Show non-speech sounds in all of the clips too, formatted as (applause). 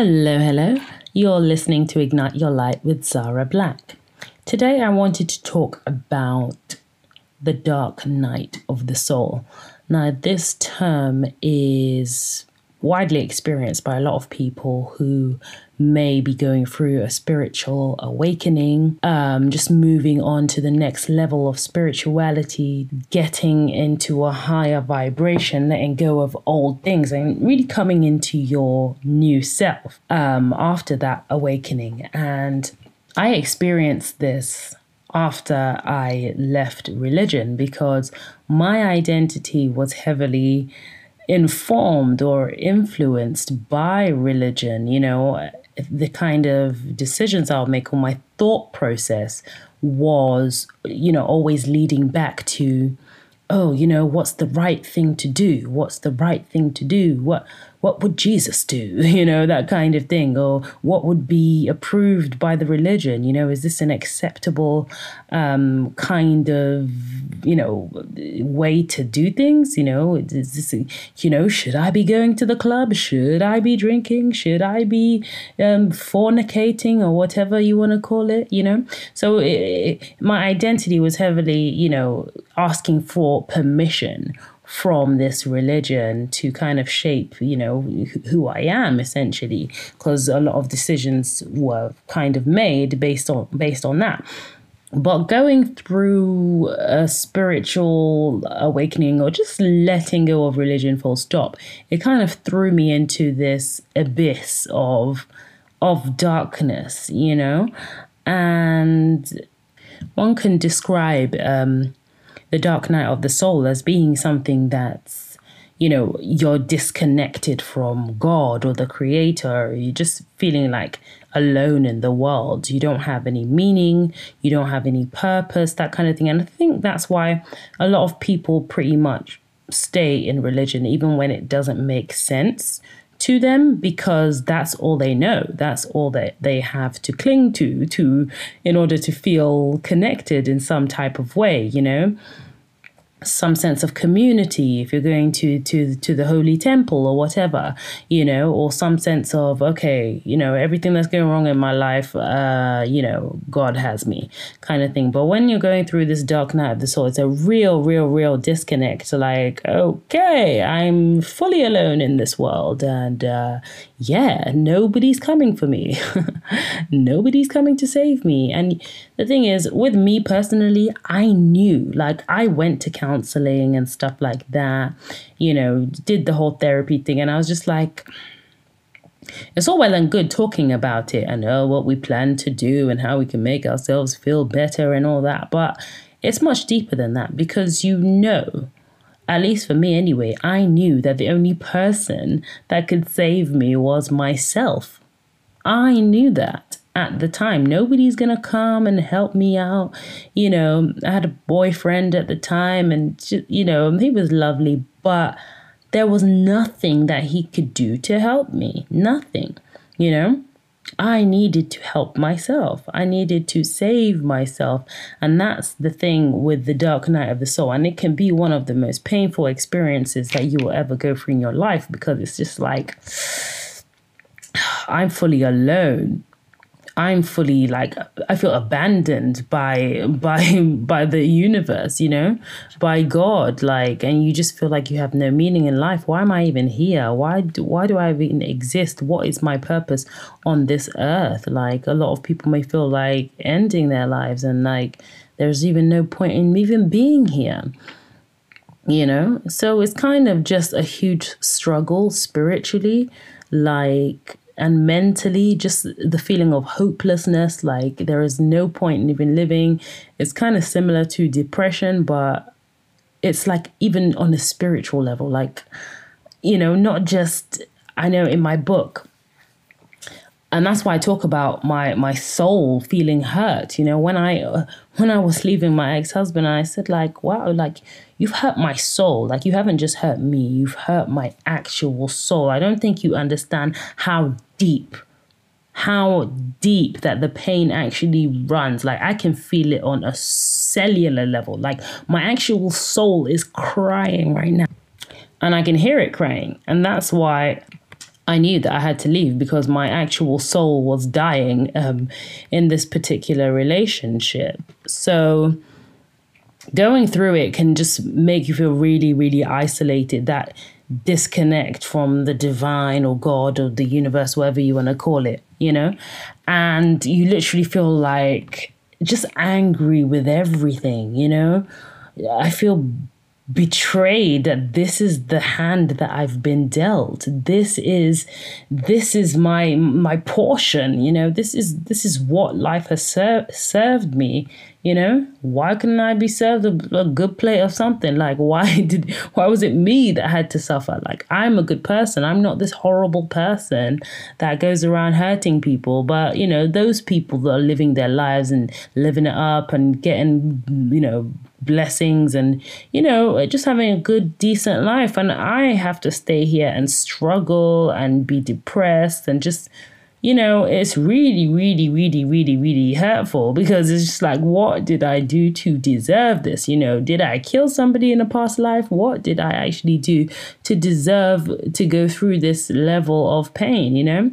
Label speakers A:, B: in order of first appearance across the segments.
A: Hello, hello. You're listening to Ignite Your Light with Xara Black. Today, I wanted to talk about the dark night of the soul. Now, this term is widely experienced by a lot of people who may be going through a spiritual awakening, um, just moving on to the next level of spirituality, getting into a higher vibration, letting go of old things, and really coming into your new self um, after that awakening. And I experienced this after I left religion because my identity was heavily informed or influenced by religion, you know, the kind of decisions I'll make or my thought process was, you know, always leading back to, oh, you know, what's the right thing to do? What's the right thing to do? What what would Jesus do? (laughs) You know, that kind of thing. Or what would be approved by the religion? You know, is this an acceptable um, kind of, you know, way to do things? You know, is this, you know, should I be going to the club? Should I be drinking? Should I be um, fornicating or whatever you want to call it? You know, so it, my identity was heavily, you know, asking for permission from this religion to kind of shape, you know, who I am essentially, because a lot of decisions were kind of made based on based on that. But going through a spiritual awakening or just letting go of religion full stop, it kind of threw me into this abyss of of darkness, you know? And one can describe um, the dark night of the soul as being something that's you know you're disconnected from god or the creator. You're just feeling like alone in the world. You don't have any meaning. You don't have any purpose that kind of thing. And i think that's why a lot of people pretty much stay in religion even when it doesn't make sense to them because that's all they know. That's all that they have to cling to to in order to feel connected in some type of way you know some sense of community if you're going to to to the holy temple or whatever you know or some sense of okay you know everything that's going wrong in my life uh you know god has me kind of thing. But when you're going through this dark night of the soul it's a real real real disconnect. Like okay i'm fully alone in this world and uh yeah nobody's coming for me. (laughs) Nobody's coming to save me. And the thing is with me personally i knew like i went to counseling and stuff like that, you know, did the whole therapy thing. And I was just like, it's all well and good talking about it and oh, what we plan to do and how we can make ourselves feel better and all that. But it's much deeper than that because you know, at least for me anyway, I knew that the only person that could save me was myself. I knew that at the time. Nobody's going to come and help me out. You know, I had a boyfriend at the time and, you know, he was lovely, but there was nothing that he could do to help me. Nothing, you know? I needed to help myself. I needed to save myself. And that's the thing with the dark night of the soul. And it can be one of the most painful experiences that you will ever go through in your life because it's just like, (sighs) I'm fully alone. I'm fully like I feel abandoned by by (laughs) by the universe, you know, by God, like, and you just feel like you have no meaning in life. Why am I even here? Why do, why do I even exist? What is my purpose on this earth? Like, a lot of people may feel like ending their lives, and like there's even no point in even being here you know so it's kind of just a huge struggle spiritually like and mentally just the feeling of hopelessness like there is no point in even living it's kind of similar to depression but it's like even on a spiritual level like you know not just i know in my book and that's why I talk about my my soul feeling hurt. You know, when I when I was leaving my ex husband, I said like, wow, like you've hurt my soul. Like you haven't just hurt me, you've hurt my actual soul. I don't think you understand how deep, how deep that the pain actually runs. Like I can feel it on a cellular level. Like my actual soul is crying right now, and I can hear it crying, and that's why I knew that I had to leave because my actual soul was dying um, in this particular relationship. So, going through it can just make you feel really, really isolated. That disconnect from the divine or God or the universe, whatever you want to call it, you know? And you literally feel like just angry with everything, you know? I feel betrayed that this is the hand that I've been dealt. This is this is my my portion, you know. This is this is what life has ser- served me, you know. Why couldn't I be served a, a good plate of something? Like why (laughs) did why was it me that had to suffer? Like I'm a good person. I'm not this horrible person that goes around hurting people, but you know, those people that are living their lives and living it up and getting, you know, blessings and you know uh, just having a good decent life and i have to stay here and struggle and be depressed and just you know it's really really really really really hurtful because it's just like what did i do to deserve this? You know did i kill somebody in a past life? What did i actually do to deserve to go through this level of pain you know?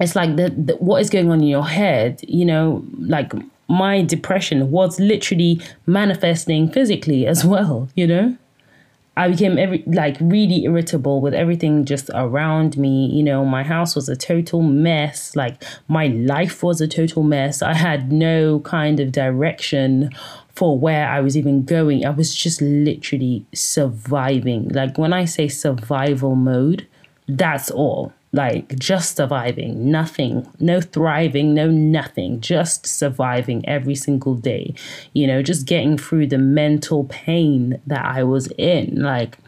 A: It's like the, the what is going on in your head you know? Like my depression was literally manifesting physically as (laughs) well, you know? I became every like really irritable with everything just around me. You know, my house was a total mess. Like my life was a total mess. I had no kind of direction for where I was even going. I was just literally surviving. Like when I say survival mode, that's all like just surviving, nothing, no thriving, no nothing, just surviving every single day, you know, just getting through the mental pain that I was in. Like,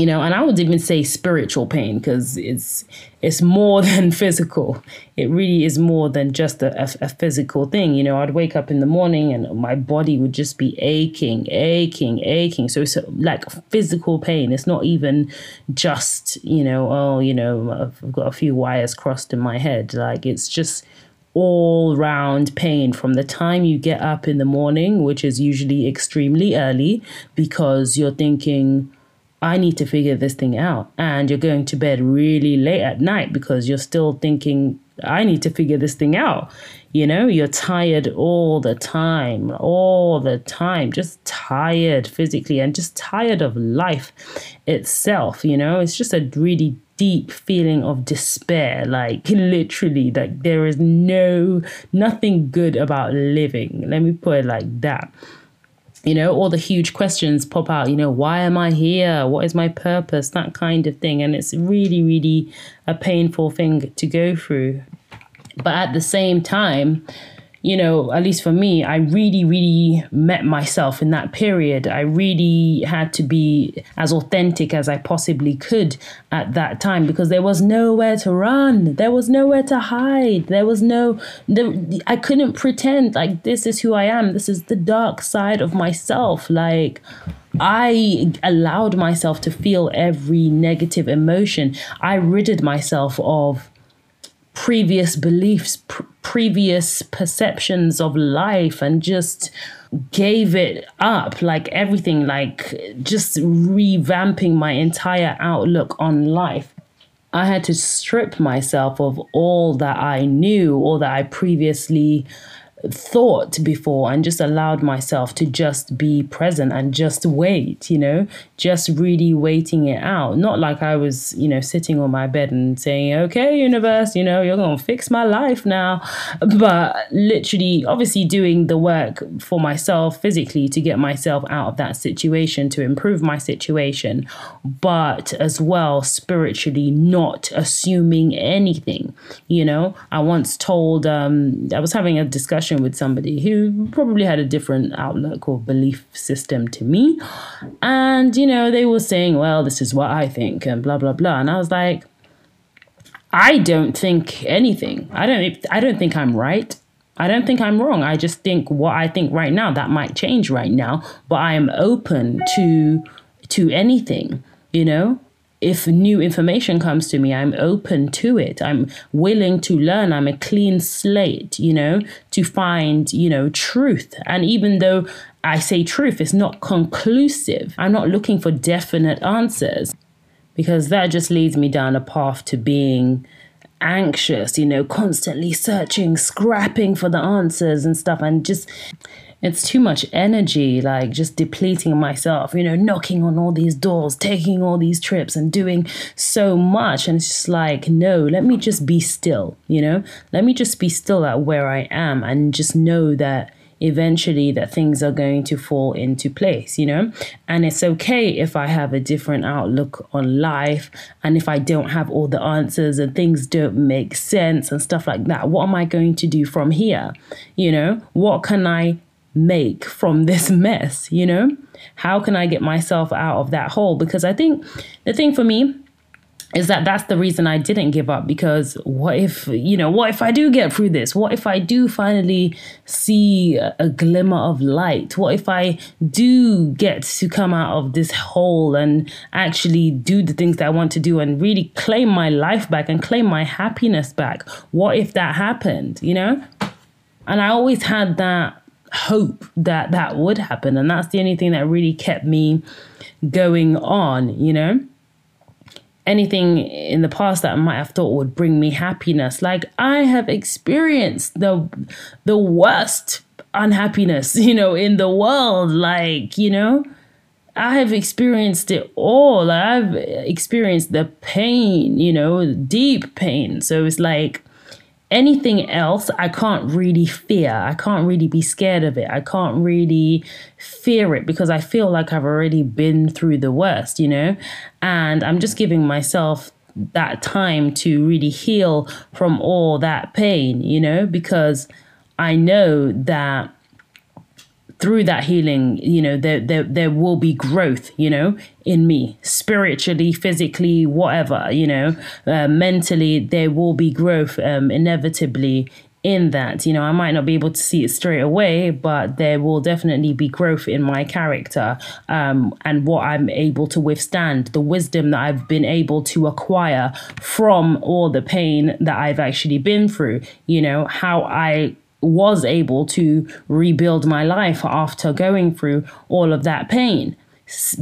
A: you know and i would even say spiritual pain because it's it's more (laughs) than physical. It really is more than just a, a, a, physical thing. You know i'd wake up in the morning and my body would just be aching aching aching. So it's like physical pain. It's not even just you know oh you know i've got a few wires crossed in my head. Like it's just all round pain from the time you get up in the morning which is usually extremely early because you're thinking I need to figure this thing out. And you're going to bed really late at night because you're still thinking, I need to figure this thing out. You know, you're tired all the time, all the time, just tired physically and just tired of life itself. You know, it's just a really deep feeling of despair like (laughs) literally like there is no nothing good about living let me put it like that you know, all the huge questions pop out, you know, why am I here? What is my purpose? That kind of thing. And it's really, really a painful thing to go through. But at the same time, you know, at least for me, I really, really met myself in that period. I really had to be as authentic as I possibly could at that time because there was nowhere to run. There was nowhere to hide. There was no, there, I couldn't pretend like this is who I am. This is the dark side of myself. Like, I allowed myself to feel every negative emotion. I ridded myself of previous beliefs, pr- previous perceptions of life, and just gave it up like everything, like just revamping my entire outlook on life. I had to strip myself of all that I knew, all that I previously thought before and just allowed myself to just be present and just wait, you know, just really waiting it out. Not like I was, you know, sitting on my bed and saying, okay, universe, you know, you're going to fix my life now. But literally, obviously, doing the work for myself physically to get myself out of that situation, to improve my situation, but as well, spiritually, not assuming anything. You know, I once told, um, I was having a discussion discussion with somebody who probably had a different outlook or belief system to me. And, you know, they were saying, well, this is what I think and blah, blah, blah. And I was like, I don't think anything. I don't I don't think I'm right. I don't think I'm wrong. I just think what I think right now that might change right now, but I am open to to anything, you know? If new information comes to me, I'm open to it. I'm willing to learn. I'm a clean slate, you know, to find, you know, truth. And even though I say truth, it's not conclusive, I'm not looking for definite answers. because that just leads me down a path to being anxious, you know, constantly searching, scrapping for the answers and stuff, and just it's too much energy, like just depleting myself, you know, knocking on all these doors, taking all these trips and doing so much. And it's just like, no, let me just be still, you know, let me just be still at where I am and just know that eventually that things are going to fall into place, you know? And it's okay if I have a different outlook on life and if I don't have all the answers and things don't make sense and stuff like that. What am I going to do from here? You know, what can I make from this mess, you know? How can I get myself out of that hole? Because I think the thing for me is that that's the reason I didn't give up because what if, you know, what if I do get through this? What if I do finally see a glimmer of light? What if I do get to come out of this hole and actually do the things that I want to do and really claim my life back and claim my happiness back? What if that happened, you know? And I always had that hope that that would happen. And that's the only thing that really kept me going on, you know? Anything in the past that I might have thought would bring me happiness. Like I have experienced the the worst unhappiness, (laughs) you know, in the world. Like, you know, I have experienced it all. I've experienced the pain, you know, deep pain. So it's like anything else, I can't really fear. I can't really be scared of it. I can't really fear it because I feel like I've already been through the worst, you know? And I'm just giving myself that time to really heal from all that pain, you know, because I know that through that healing, you know, there, there there will be growth, you know, in me, spiritually, physically, whatever, you know, uh, mentally, there will be growth um, inevitably in that. You know, I might not be able to see it straight away, but there will definitely be growth in my character um, and what I'm able to withstand, the wisdom that I've been able to acquire from all the pain that I've actually been through, you know, how I was able to rebuild my life after going through all of that pain.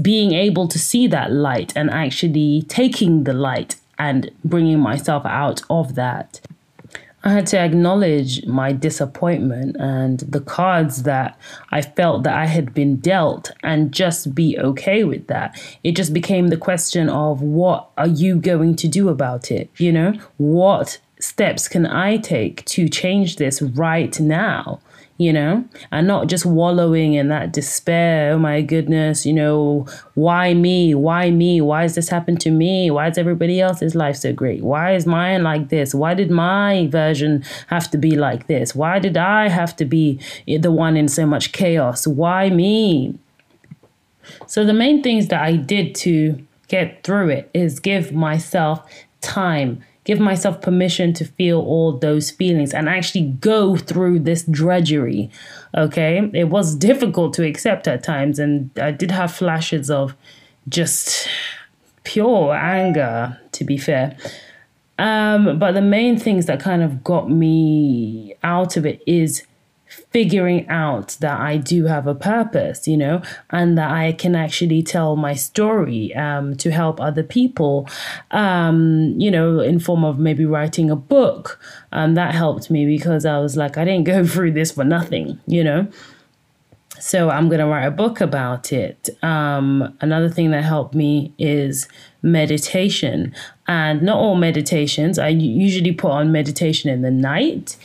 A: Being able to see that light and actually taking the light and bringing myself out of that. I had to acknowledge my disappointment and the cards that I felt that I had been dealt and just be okay with that. It just became the question of what are you going to do about it? You know, what steps can I take to change this right now? You know, and not just wallowing in that despair. Oh my goodness, you know, why me? Why me? Why has this happened to me? Why is everybody else's life so great? Why is mine like this? Why did my version have to be like this? Why did I have to be the one in so much chaos? Why me? So, the main things that I did to get through it is give myself time give myself permission to feel all those feelings and actually go through this drudgery. Okay. It was difficult to accept at times, and I did have flashes of just pure anger, to be fair. Um, but the main things that kind of got me out of it is figuring out that I do have a purpose, you know, and that I can actually tell my story um, to help other people, um, you know, in form of maybe writing a book. Um, that helped me because I was like, I didn't go (laughs) through this for nothing, you know. So I'm going to write a book about it. Um, another thing that helped me is meditation. And not all meditations, I usually put on meditation in the night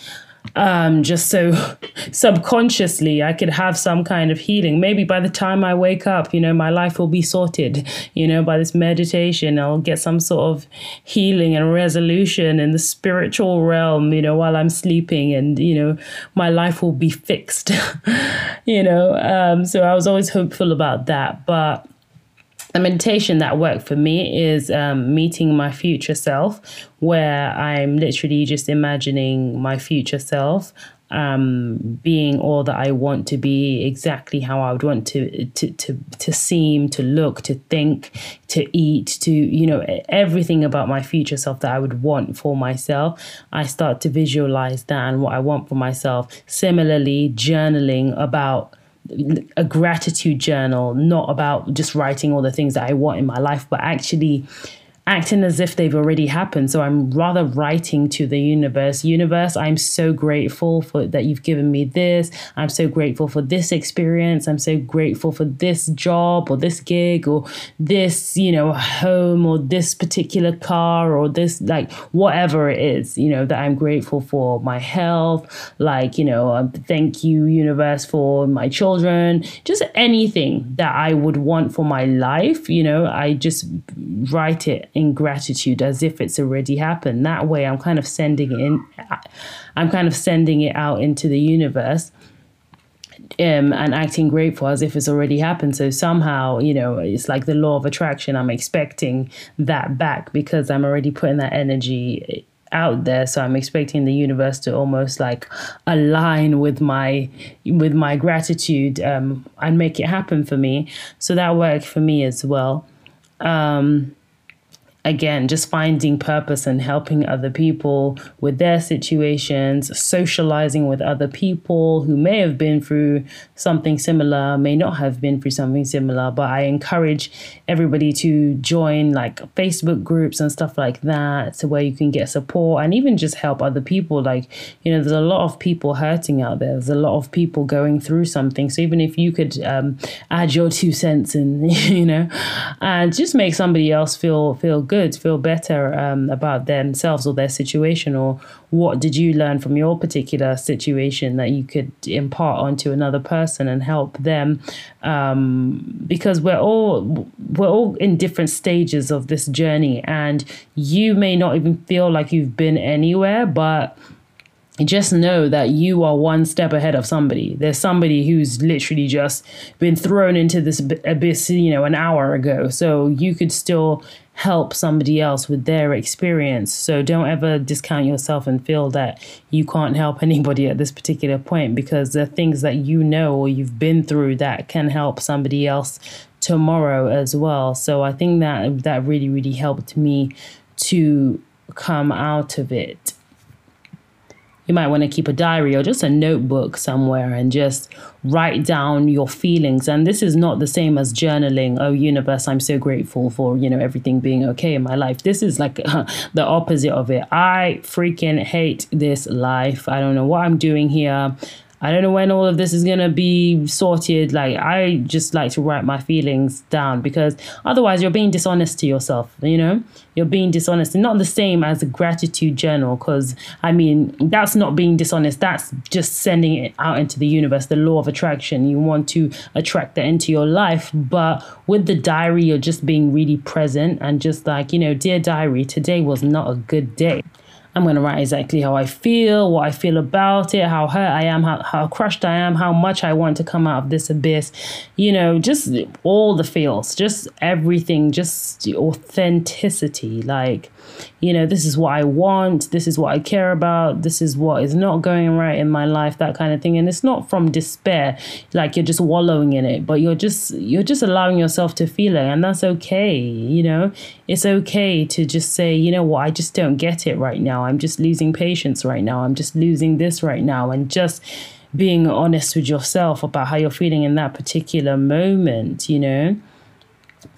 A: um, just so (laughs) subconsciously I could have some kind of healing. Maybe by the time I wake up, you know, my life will be sorted. You know, by this meditation, I'll get some sort of healing and resolution in the spiritual realm, you know, while I'm sleeping, and, you know, my life will be fixed, (laughs) you know. Um, so I was always hopeful about that. But a meditation that worked for me is um, meeting my future self, where I'm literally just imagining my future self um, being all that I want to be, exactly how I would want to, to to to seem, to look, to think, to eat, to you know everything about my future self that I would want for myself. I start to visualize that and what I want for myself. Similarly, journaling about a gratitude journal, not about just writing all the things that I want in my life, but actually acting as if they've already happened. So I'm rather writing to the universe. Universe, I'm so grateful for that you've given me this. I'm so grateful for this experience. I'm so grateful for this job or this gig or this, you know, home or this particular car or this like whatever it is, you know, that I'm grateful for my health, like, you know, um, thank you universe for my children, just anything that I would want for my life, you know, I just write it in gratitude as if it's already happened. That way, I'm kind of sending it in, I'm kind of sending it out into the universe. Um, and acting grateful as if it's already happened. So somehow, you know, it's like the law of attraction. I'm expecting that back because I'm already putting that energy out there so i'm expecting the universe to almost like align with my with my gratitude um, and make it happen for me so that worked for me as well um, again, just finding purpose and helping other people with their situations, socializing with other people who may have been through something similar, may not have been through something similar. But I encourage everybody to join like Facebook groups and stuff like that, to where you can get support and even just help other people. Like, you know, there's a lot of people hurting out there, there's a lot of people going through something. So even if you could um, add your two cents and, (laughs) you know, and just make somebody else feel feel good good, feel better um, about themselves or their situation, or what did you learn from your particular situation that you could impart onto another person and help them? Um, because we're all we're all in different stages of this journey, and you may not even feel like you've been anywhere, but just know that you are one step ahead of somebody. There's somebody who's literally just been thrown into this abyss, you know, an hour ago. So you could still help somebody else with their experience. So don't ever discount yourself and feel that you can't help (laughs) anybody at this particular point because the things that you know or you've been through that can help somebody else tomorrow as well. So I think that that really really helped me to come out of it you might want to keep a diary or just a notebook somewhere and just write down your feelings. And this is not the same as journaling. Oh universe i'm so grateful for you know everything being okay in my life. This is like (laughs) the opposite of it. I freaking hate this life. I don't know what i'm doing here I don't know when all of this is to be sorted. Like, I just like to write my feelings down because otherwise you're being dishonest to yourself, you know? You're being dishonest. And not the same as a gratitude journal because, I mean, that's not being dishonest. That's just sending it out into the universe, the law of attraction. You want to attract that into your life. But with the diary, you're just being really present and just like, you know, dear diary, today was not a good day. I'm going to write exactly how I feel, what I feel about it, how hurt I am, how, how crushed I am, how much I want to come out of this abyss. You know, just all the feels, just everything, just authenticity. Like, you know, this is what I want, this is what I care about, this is what is not going right in my life, that kind of thing. And it's not from despair, like you're just wallowing in it, but you're just you're just allowing yourself to feel it, and that's okay. You know, it's okay to just say, you know what, I just don't get it right now. I'm just losing patience right now. I'm just losing this right now, and just being honest with yourself about how you're feeling in that particular moment, you know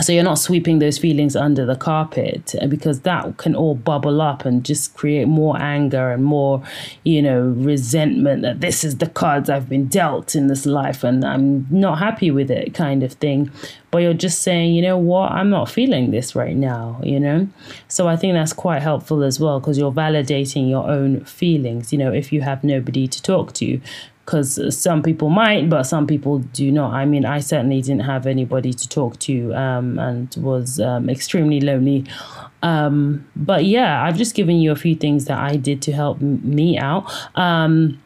A: so you're not sweeping those feelings under the carpet uh, because that can all bubble up and just create more anger and more you know resentment that this is the cards i've been dealt in this life and i'm not happy with it kind of thing. But you're just saying you know what? I'm not feeling this right now you know? So i think that's quite helpful as well because you're validating your own feelings. You know if you have nobody to talk to because some people might, but some people do not. I mean, I certainly didn't have anybody to talk to um, and was um, extremely lonely. Um, but yeah, I've just given you a few things that I did to help me out. Um,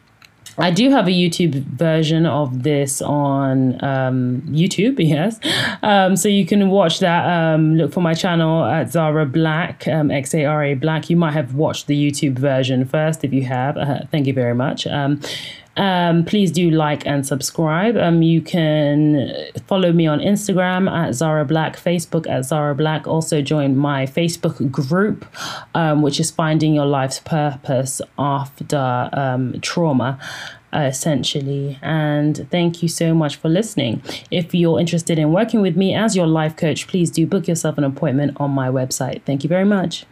A: I do have a YouTube version of this on um, YouTube, (laughs) yes. Um, so you can watch that. Um, look for my channel at Xara Black, um, X A R A Black. You might have watched the YouTube version first. If you have, uh, thank you very much. Um, please do like and subscribe. Um, you can follow me on Instagram at Xara Black, Facebook at Xara Black. Also join my Facebook group, um, which is Finding Your Life's Purpose After um, Trauma. uh, essentially. And thank you so much for listening. If you're interested in working with me as your life coach, please do book yourself an appointment on my website. Thank you very much.